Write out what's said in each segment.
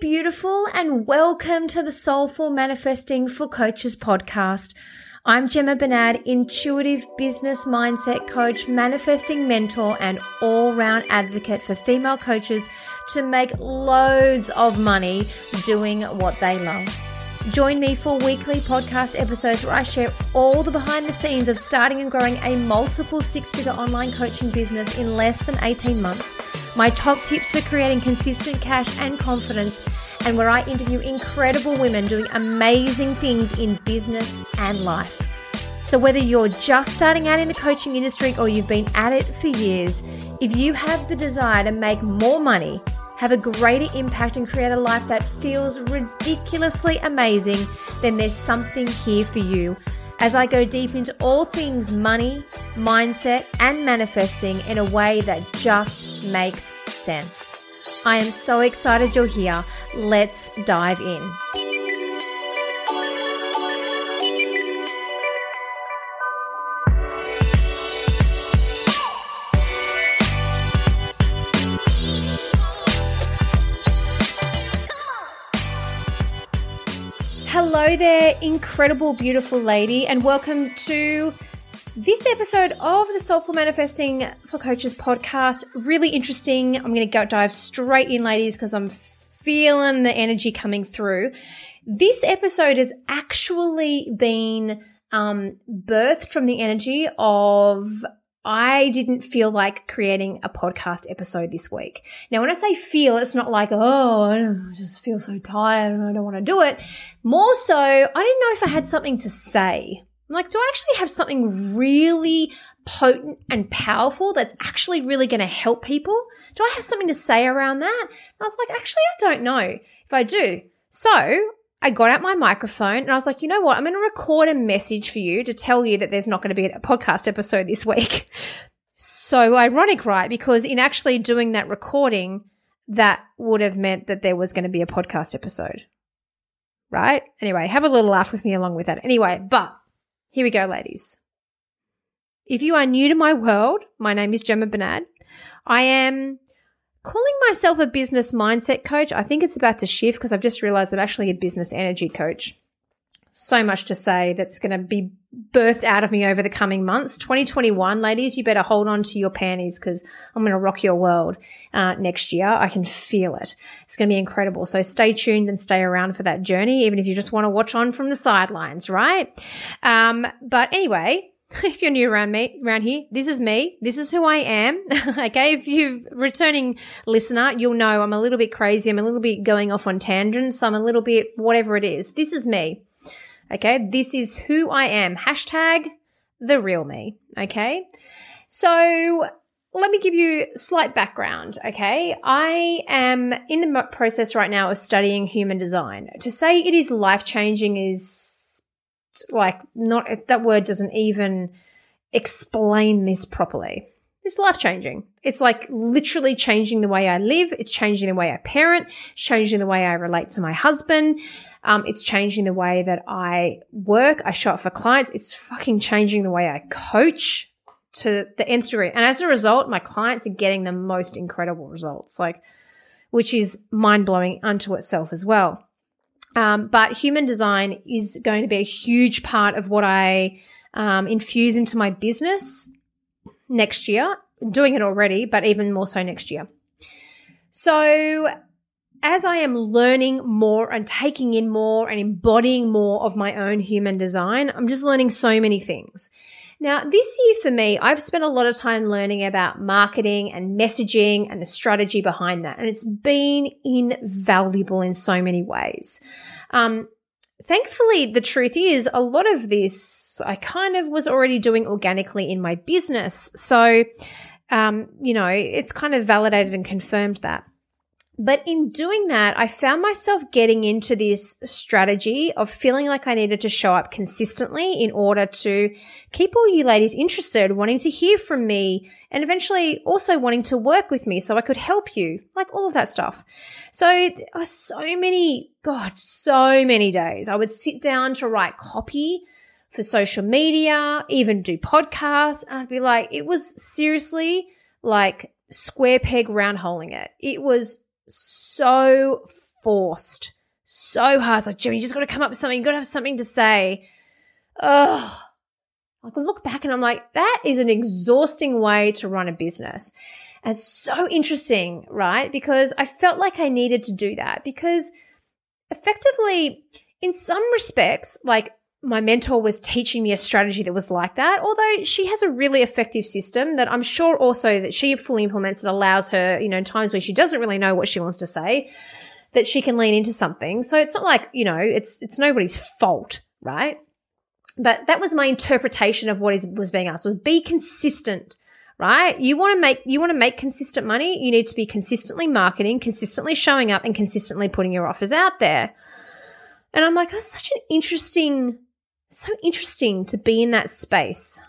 beautiful, and welcome to the Soulful Manifesting for Coaches podcast. I'm Gemma Bernard, intuitive business mindset coach, manifesting mentor, and all round advocate for female coaches to make loads of money doing what they love. Join me for weekly podcast episodes where I share all the behind the scenes of starting and growing a multiple six figure online coaching business in less than 18 months, my top tips for creating consistent cash and confidence, and where I interview incredible women doing amazing things in business and life. So, whether you're just starting out in the coaching industry or you've been at it for years, if you have the desire to make more money, have a greater impact and create a life that feels ridiculously amazing, then there's something here for you. As I go deep into all things money, mindset, and manifesting in a way that just makes sense. I am so excited you're here. Let's dive in. There, incredible, beautiful lady, and welcome to this episode of the Soulful Manifesting for Coaches podcast. Really interesting. I'm going to go dive straight in, ladies, because I'm feeling the energy coming through. This episode has actually been um, birthed from the energy of I didn't feel like creating a podcast episode this week. Now, when I say feel, it's not like, oh, I just feel so tired and I don't want to do it. More so, I didn't know if I had something to say. I'm like, do I actually have something really potent and powerful that's actually really going to help people? Do I have something to say around that? And I was like, actually, I don't know if I do. So I got out my microphone and I was like, you know what? I'm going to record a message for you to tell you that there's not going to be a podcast episode this week. so ironic, right? Because in actually doing that recording, that would have meant that there was going to be a podcast episode. Right? Anyway, have a little laugh with me along with that. Anyway, but here we go, ladies. If you are new to my world, my name is Gemma Bernard. I am calling myself a business mindset coach, I think it's about to shift because I've just realized I'm actually a business energy coach. So much to say that's going to be birthed out of me over the coming months. 2021, ladies, you better hold on to your panties because I'm going to rock your world uh, next year. I can feel it. It's going to be incredible. So stay tuned and stay around for that journey, even if you just want to watch on from the sidelines, right? Um, but anyway, if you're new around me around here, this is me. This is who I am. okay. If you're returning listener, you'll know I'm a little bit crazy. I'm a little bit going off on tangents. I'm a little bit whatever it is. This is me. Okay. This is who I am. Hashtag the real me. Okay. So let me give you slight background. Okay. I am in the process right now of studying human design. To say it is life changing is like not that word doesn't even explain this properly. It's life changing. It's like literally changing the way I live. It's changing the way I parent. It's changing the way I relate to my husband. Um, it's changing the way that I work. I show up for clients. It's fucking changing the way I coach to the nth degree. And as a result, my clients are getting the most incredible results, like, which is mind blowing unto itself as well. Um, but human design is going to be a huge part of what I um, infuse into my business next year. I'm doing it already, but even more so next year. So, as I am learning more and taking in more and embodying more of my own human design, I'm just learning so many things. Now, this year for me, I've spent a lot of time learning about marketing and messaging and the strategy behind that. And it's been invaluable in so many ways. Um, thankfully, the truth is, a lot of this I kind of was already doing organically in my business. So, um, you know, it's kind of validated and confirmed that. But in doing that, I found myself getting into this strategy of feeling like I needed to show up consistently in order to keep all you ladies interested, wanting to hear from me, and eventually also wanting to work with me so I could help you, like all of that stuff. So there were so many, God, so many days I would sit down to write copy for social media, even do podcasts. And I'd be like, it was seriously like square peg round holing it. It was so forced so hard. It's like, Jimmy, you just got to come up with something. You got to have something to say. Oh, I can look back and I'm like, that is an exhausting way to run a business. And so interesting, right? Because I felt like I needed to do that because effectively, in some respects, like my mentor was teaching me a strategy that was like that. Although she has a really effective system that I'm sure also that she fully implements that allows her, you know, in times where she doesn't really know what she wants to say, that she can lean into something. So it's not like, you know, it's it's nobody's fault, right? But that was my interpretation of what is was being asked was be consistent right? You want to make you want to make consistent money, you need to be consistently marketing, consistently showing up and consistently putting your offers out there. And I'm like, that's such an interesting so interesting to be in that space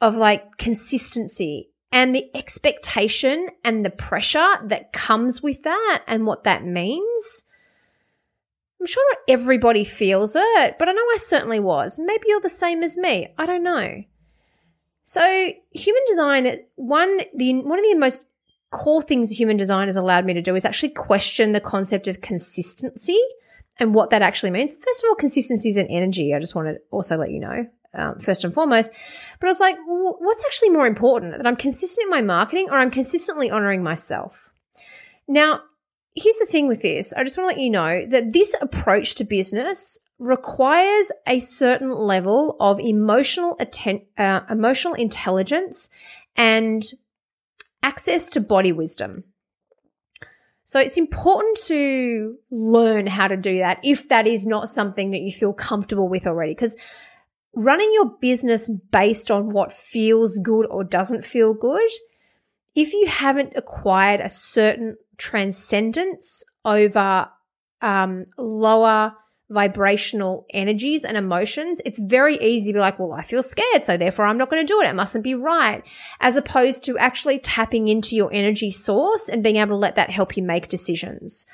of like consistency and the expectation and the pressure that comes with that and what that means. I'm sure not everybody feels it, but I know I certainly was. Maybe you're the same as me. I don't know. So, human design, one the one of the most core things human design has allowed me to do is actually question the concept of consistency and what that actually means. First of all, consistency is an energy. I just want to also let you know, um, first and foremost. But I was like, what's actually more important that I'm consistent in my marketing or I'm consistently honoring myself? Now, here's the thing with this. I just want to let you know that this approach to business requires a certain level of emotional atten- uh, emotional intelligence and access to body wisdom. So it's important to learn how to do that if that is not something that you feel comfortable with already. Because running your business based on what feels good or doesn't feel good, if you haven't acquired a certain transcendence over um, lower vibrational energies and emotions, it's very easy to be like, well, I feel scared, so therefore I'm not going to do it. It mustn't be right. As opposed to actually tapping into your energy source and being able to let that help you make decisions.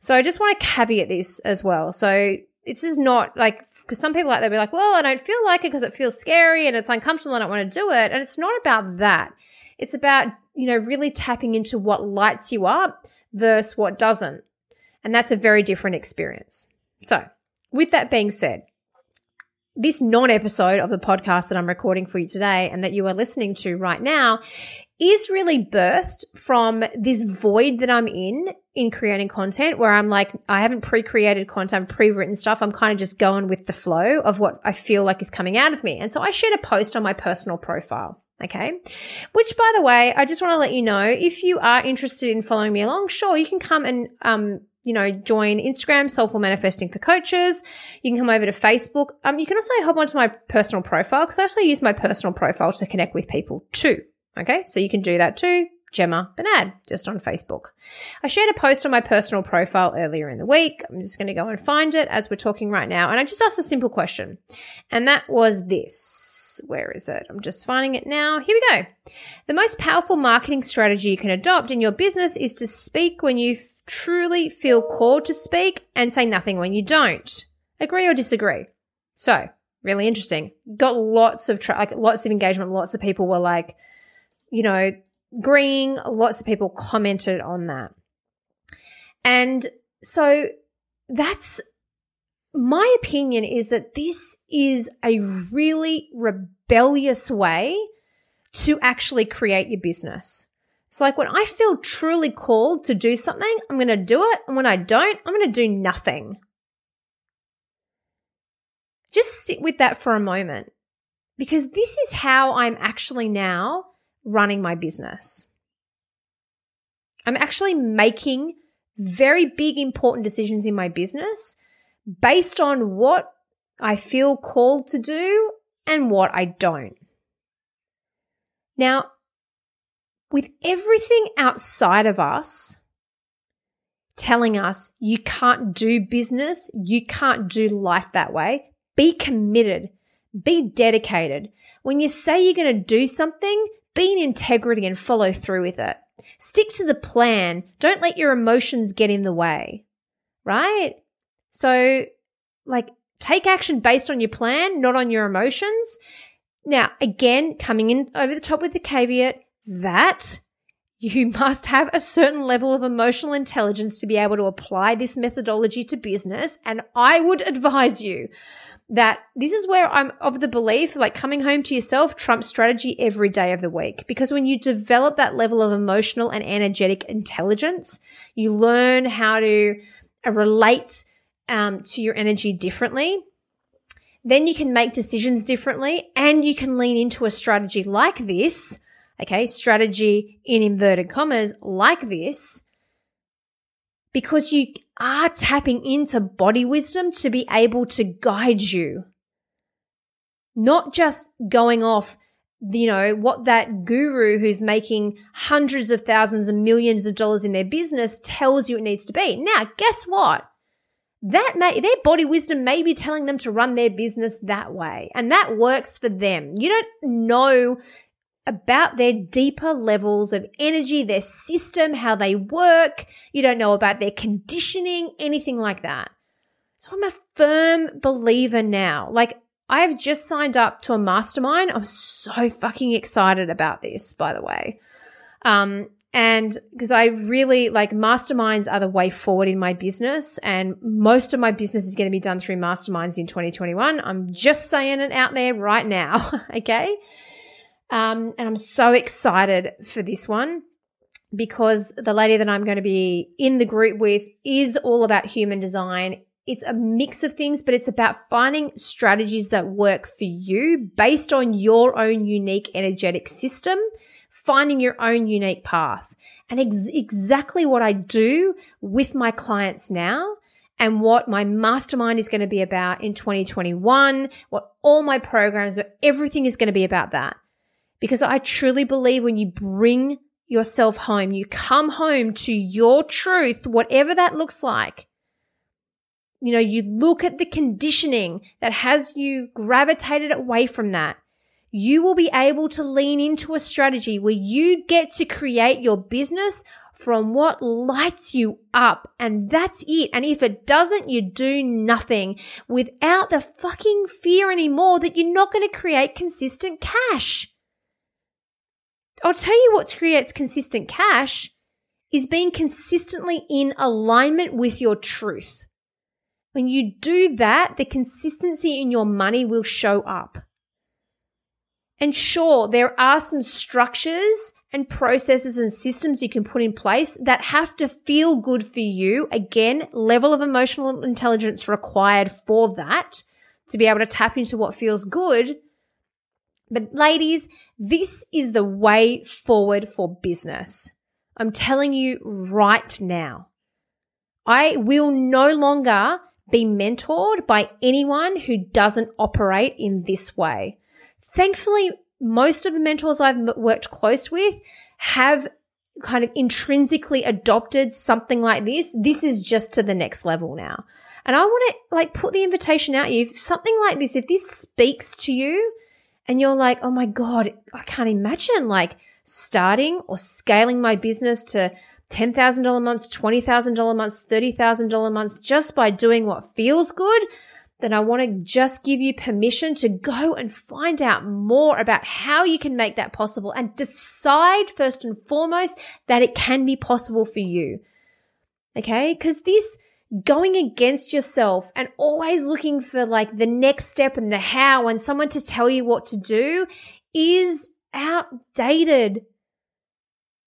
So I just want to caveat this as well. So this is not like, because some people like, they'll be like, well, I don't feel like it because it feels scary and it's uncomfortable. I don't want to do it. And it's not about that. It's about, you know, really tapping into what lights you up versus what doesn't. And that's a very different experience. So with that being said, this non episode of the podcast that I'm recording for you today and that you are listening to right now is really birthed from this void that I'm in in creating content where I'm like, I haven't pre created content, pre written stuff. I'm kind of just going with the flow of what I feel like is coming out of me. And so I shared a post on my personal profile. Okay. Which, by the way, I just want to let you know if you are interested in following me along, sure, you can come and um, you know, join Instagram, Soulful Manifesting for Coaches. You can come over to Facebook. Um, you can also hop onto my personal profile because I actually use my personal profile to connect with people too. Okay, so you can do that too. Gemma Bernard, just on Facebook. I shared a post on my personal profile earlier in the week. I'm just going to go and find it as we're talking right now. And I just asked a simple question. And that was this. Where is it? I'm just finding it now. Here we go. The most powerful marketing strategy you can adopt in your business is to speak when you truly feel called to speak and say nothing when you don't. Agree or disagree? So, really interesting. Got lots of tra- like lots of engagement. Lots of people were like, you know, agreeing. Lots of people commented on that, and so that's my opinion is that this is a really rebellious way to actually create your business. It's like when I feel truly called to do something, I'm going to do it. And when I don't, I'm going to do nothing. Just sit with that for a moment because this is how I'm actually now running my business. I'm actually making very big, important decisions in my business based on what I feel called to do and what I don't. Now, with everything outside of us telling us you can't do business, you can't do life that way, be committed, be dedicated. When you say you're going to do something, be in integrity and follow through with it. Stick to the plan. Don't let your emotions get in the way, right? So, like, take action based on your plan, not on your emotions. Now, again, coming in over the top with the caveat, that You must have a certain level of emotional intelligence to be able to apply this methodology to business. And I would advise you that this is where I'm of the belief like coming home to yourself trumps strategy every day of the week. Because when you develop that level of emotional and energetic intelligence, you learn how to uh, relate um, to your energy differently. Then you can make decisions differently and you can lean into a strategy like this. Okay. Strategy in inverted commas like this because you are tapping into body wisdom to be able to guide you. Not just going off, you know, what that guru who's making hundreds of thousands and millions of dollars in their business tells you it needs to be. Now, guess what? That may, their body wisdom may be telling them to run their business that way. And that works for them. You don't know about their deeper levels of energy, their system, how they work. You don't know about their conditioning, anything like that. So I'm a firm believer now. Like, I have just signed up to a mastermind. I'm so fucking excited about this, by the way. Um, and because I really like masterminds are the way forward in my business, and most of my business is going to be done through masterminds in 2021. I'm just saying it out there right now. okay. Um, and I'm so excited for this one because the lady that I'm going to be in the group with is all about human design. It's a mix of things, but it's about finding strategies that work for you based on your own unique energetic system, finding your own unique path. And ex- exactly what I do with my clients now and what my mastermind is going to be about in 2021, what all my programs, everything is going to be about that. Because I truly believe when you bring yourself home, you come home to your truth, whatever that looks like. You know, you look at the conditioning that has you gravitated away from that. You will be able to lean into a strategy where you get to create your business from what lights you up. And that's it. And if it doesn't, you do nothing without the fucking fear anymore that you're not going to create consistent cash. I'll tell you what creates consistent cash is being consistently in alignment with your truth. When you do that, the consistency in your money will show up. And sure, there are some structures and processes and systems you can put in place that have to feel good for you. Again, level of emotional intelligence required for that to be able to tap into what feels good. But ladies, this is the way forward for business. I'm telling you right now. I will no longer be mentored by anyone who doesn't operate in this way. Thankfully, most of the mentors I've worked close with have kind of intrinsically adopted something like this. This is just to the next level now. And I want to like put the invitation out you. If something like this, if this speaks to you, and you're like, oh my God, I can't imagine like starting or scaling my business to $10,000 months, $20,000 months, $30,000 months just by doing what feels good, then I want to just give you permission to go and find out more about how you can make that possible and decide first and foremost that it can be possible for you. Okay. Cause this, going against yourself and always looking for like the next step and the how and someone to tell you what to do is outdated.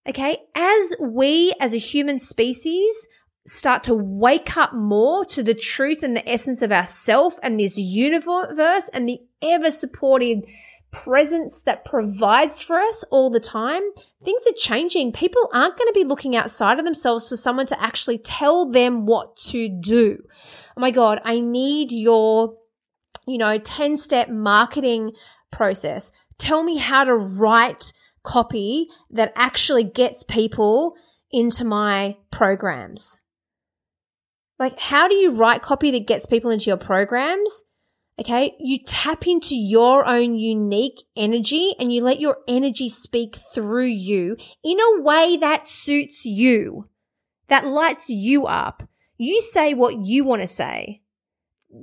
Okay. As we as a human species start to wake up more to the truth and the essence of ourself and this universe and the ever supportive presence that provides for us all the time, things are changing. People aren't going to be looking outside of themselves for someone to actually tell them what to do. Oh my God, I need your, you know, 10 step marketing process. Tell me how to write copy that actually gets people into my programs. Like, how do you write copy that gets people into your programs? Okay. You tap into your own unique energy and you let your energy speak through you in a way that suits you, that lights you up. You say what you want to say.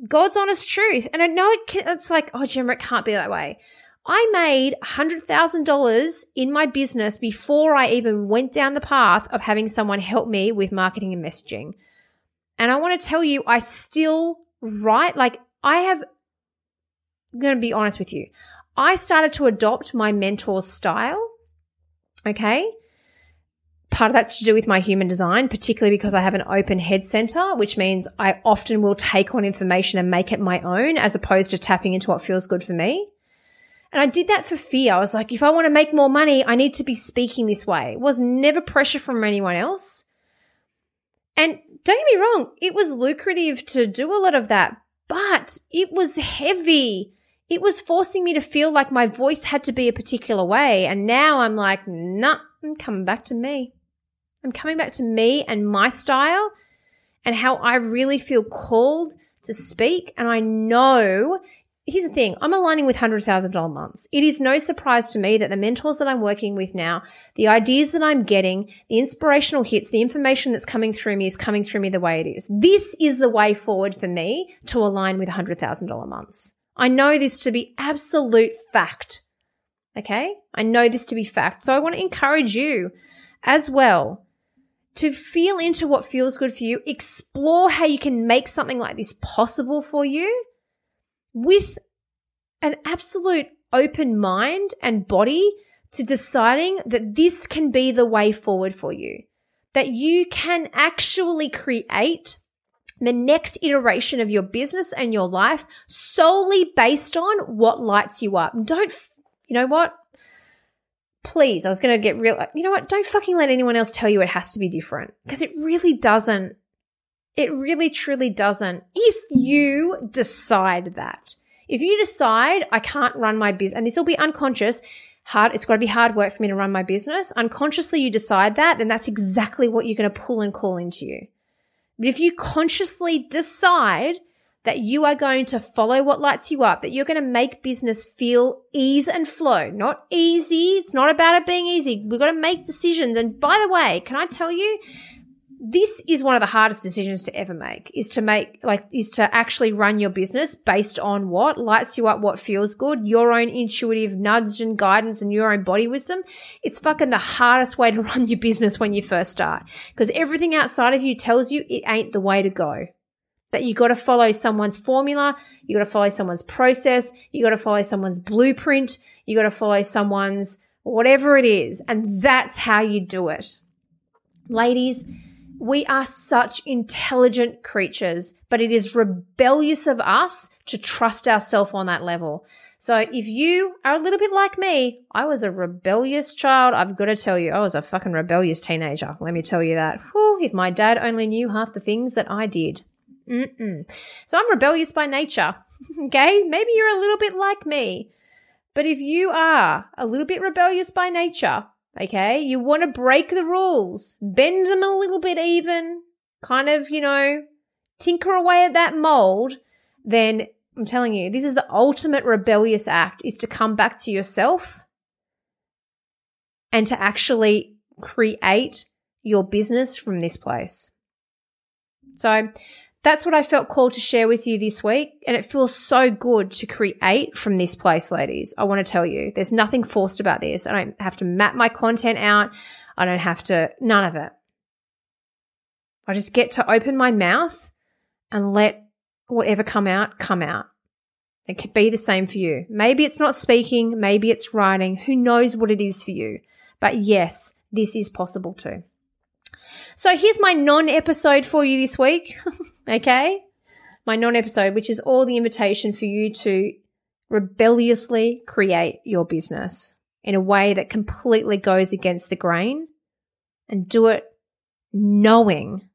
God's honest truth. And I know it can, it's like, oh, Gemma, it can't be that way. I made $100,000 in my business before I even went down the path of having someone help me with marketing and messaging. And I want to tell you, I still write, like, I have, I'm going to be honest with you. I started to adopt my mentor's style. Okay. Part of that's to do with my human design, particularly because I have an open head center, which means I often will take on information and make it my own as opposed to tapping into what feels good for me. And I did that for fear. I was like, if I want to make more money, I need to be speaking this way. It was never pressure from anyone else. And don't get me wrong, it was lucrative to do a lot of that, but it was heavy. It was forcing me to feel like my voice had to be a particular way. And now I'm like, nah, I'm coming back to me. I'm coming back to me and my style and how I really feel called to speak. And I know here's the thing I'm aligning with $100,000 months. It is no surprise to me that the mentors that I'm working with now, the ideas that I'm getting, the inspirational hits, the information that's coming through me is coming through me the way it is. This is the way forward for me to align with $100,000 months. I know this to be absolute fact. Okay? I know this to be fact. So I want to encourage you as well to feel into what feels good for you, explore how you can make something like this possible for you with an absolute open mind and body to deciding that this can be the way forward for you, that you can actually create the next iteration of your business and your life solely based on what lights you up. Don't, you know what? Please, I was going to get real. You know what? Don't fucking let anyone else tell you it has to be different because it really doesn't. It really truly doesn't. If you decide that, if you decide I can't run my business, and this will be unconscious, hard, it's got to be hard work for me to run my business. Unconsciously, you decide that, then that's exactly what you're going to pull and call into you. But if you consciously decide that you are going to follow what lights you up, that you're going to make business feel ease and flow, not easy. It's not about it being easy. We've got to make decisions. And by the way, can I tell you, this is one of the hardest decisions to ever make is to make like is to actually run your business based on what lights you up what feels good your own intuitive nudge and guidance and your own body wisdom. It's fucking the hardest way to run your business when you first start because everything outside of you tells you it ain't the way to go. That you got to follow someone's formula you got to follow someone's process you got to follow someone's blueprint you got to follow someone's whatever it is and that's how you do it. Ladies we are such intelligent creatures, but it is rebellious of us to trust ourselves on that level. So if you are a little bit like me, I was a rebellious child. I've got to tell you, I was a fucking rebellious teenager. Let me tell you that. Whew, if my dad only knew half the things that I did. Mm-mm. So I'm rebellious by nature. okay. Maybe you're a little bit like me. But if you are a little bit rebellious by nature, Okay. You want to break the rules, bend them a little bit even, kind of, you know, tinker away at that mold. Then I'm telling you, this is the ultimate rebellious act is to come back to yourself and to actually create your business from this place. So that's what I felt called to share with you this week. And it feels so good to create from this place, ladies. I want to tell you, there's nothing forced about this. I don't have to map my content out. I don't have to, none of it. I just get to open my mouth and let whatever come out, come out. It could be the same for you. Maybe it's not speaking, maybe it's writing. Who knows what it is for you? But yes, this is possible too. So here's my non episode for you this week. okay? My non episode, which is all the invitation for you to rebelliously create your business in a way that completely goes against the grain and do it knowing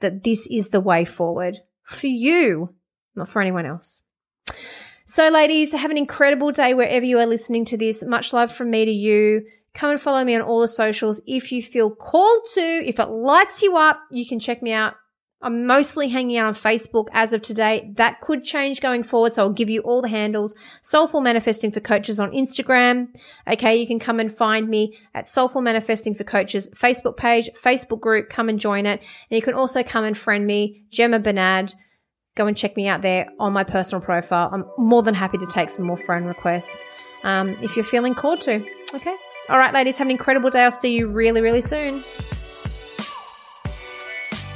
that this is the way forward for you, not for anyone else. So, ladies, have an incredible day wherever you are listening to this. Much love from me to you. Come and follow me on all the socials. If you feel called to, if it lights you up, you can check me out. I'm mostly hanging out on Facebook as of today. That could change going forward. So I'll give you all the handles. Soulful Manifesting for Coaches on Instagram. Okay. You can come and find me at Soulful Manifesting for Coaches Facebook page, Facebook group. Come and join it. And you can also come and friend me, Gemma Bernard. Go and check me out there on my personal profile. I'm more than happy to take some more friend requests. um, if you're feeling called to. Okay. All right, ladies, have an incredible day. I'll see you really, really soon.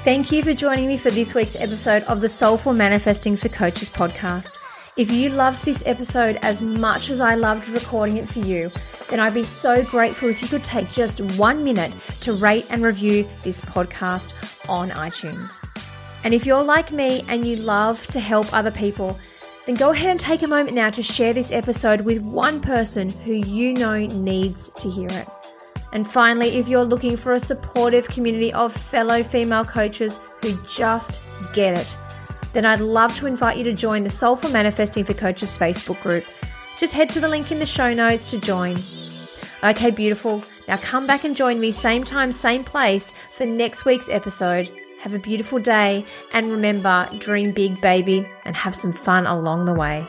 Thank you for joining me for this week's episode of the Soulful Manifesting for Coaches podcast. If you loved this episode as much as I loved recording it for you, then I'd be so grateful if you could take just one minute to rate and review this podcast on iTunes. And if you're like me and you love to help other people, then go ahead and take a moment now to share this episode with one person who you know needs to hear it. And finally, if you're looking for a supportive community of fellow female coaches who just get it, then I'd love to invite you to join the Soulful Manifesting for Coaches Facebook group. Just head to the link in the show notes to join. Okay, beautiful. Now come back and join me, same time, same place, for next week's episode. Have a beautiful day, and remember, dream big, baby, and have some fun along the way.